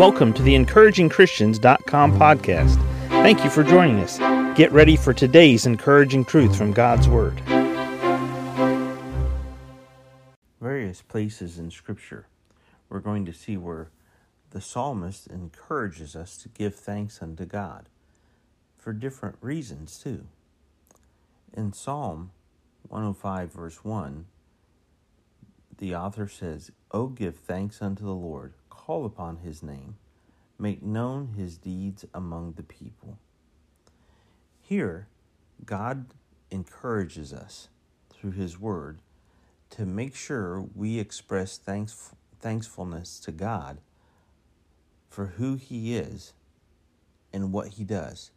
Welcome to the encouragingchristians.com podcast. Thank you for joining us. Get ready for today's encouraging truth from God's Word. Various places in Scripture, we're going to see where the psalmist encourages us to give thanks unto God for different reasons, too. In Psalm 105, verse 1, the author says, O give thanks unto the Lord, call upon his name, make known his deeds among the people. Here, God encourages us through his word to make sure we express thanks, thankfulness to God for who he is and what he does.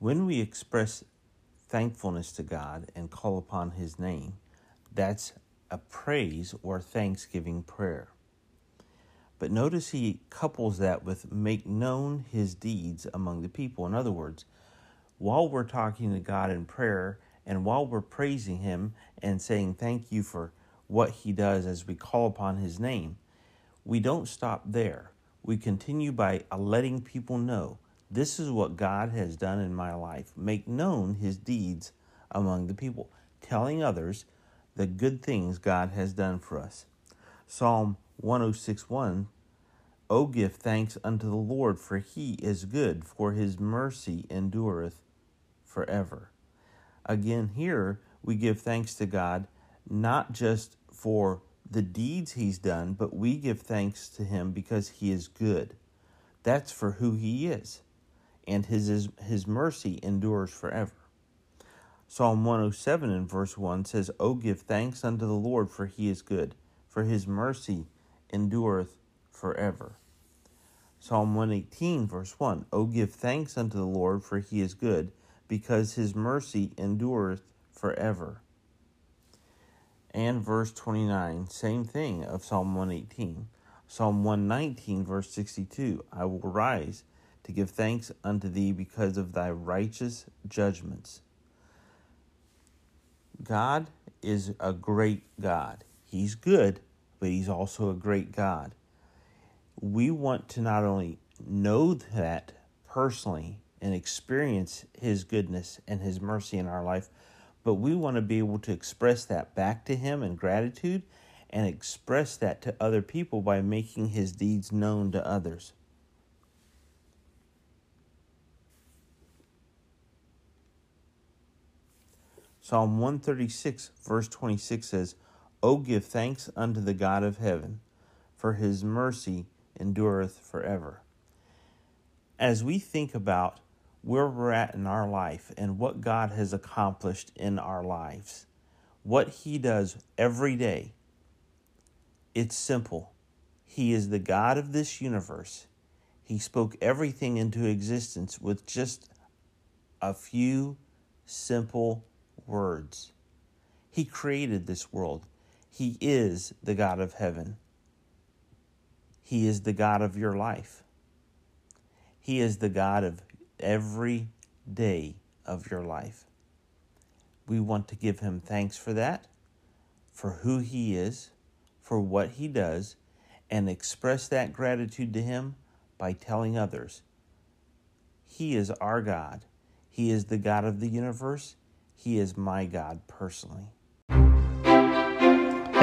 When we express thankfulness to God and call upon his name, that's a praise or thanksgiving prayer. But notice he couples that with make known his deeds among the people. In other words, while we're talking to God in prayer and while we're praising him and saying thank you for what he does as we call upon his name, we don't stop there. We continue by letting people know this is what God has done in my life. Make known his deeds among the people, telling others the good things God has done for us. Psalm 106:1 O give thanks unto the Lord for he is good for his mercy endureth forever. Again here we give thanks to God not just for the deeds he's done, but we give thanks to him because he is good. That's for who he is. And his his, his mercy endures forever. Psalm 107 and verse 1 says, O give thanks unto the Lord, for he is good, for his mercy endureth forever. Psalm 118, verse 1 O give thanks unto the Lord, for he is good, because his mercy endureth forever. And verse 29, same thing of Psalm 118. Psalm 119, verse 62 I will rise to give thanks unto thee because of thy righteous judgments. God is a great God. He's good, but He's also a great God. We want to not only know that personally and experience His goodness and His mercy in our life, but we want to be able to express that back to Him in gratitude and express that to other people by making His deeds known to others. Psalm 136, verse 26 says, O give thanks unto the God of heaven, for his mercy endureth forever. As we think about where we're at in our life and what God has accomplished in our lives, what he does every day, it's simple. He is the God of this universe. He spoke everything into existence with just a few simple words. He created this world. He is the God of heaven. He is the God of your life. He is the God of every day of your life. We want to give him thanks for that, for who he is, for what he does, and express that gratitude to him by telling others. He is our God. He is the God of the universe. He is my God personally.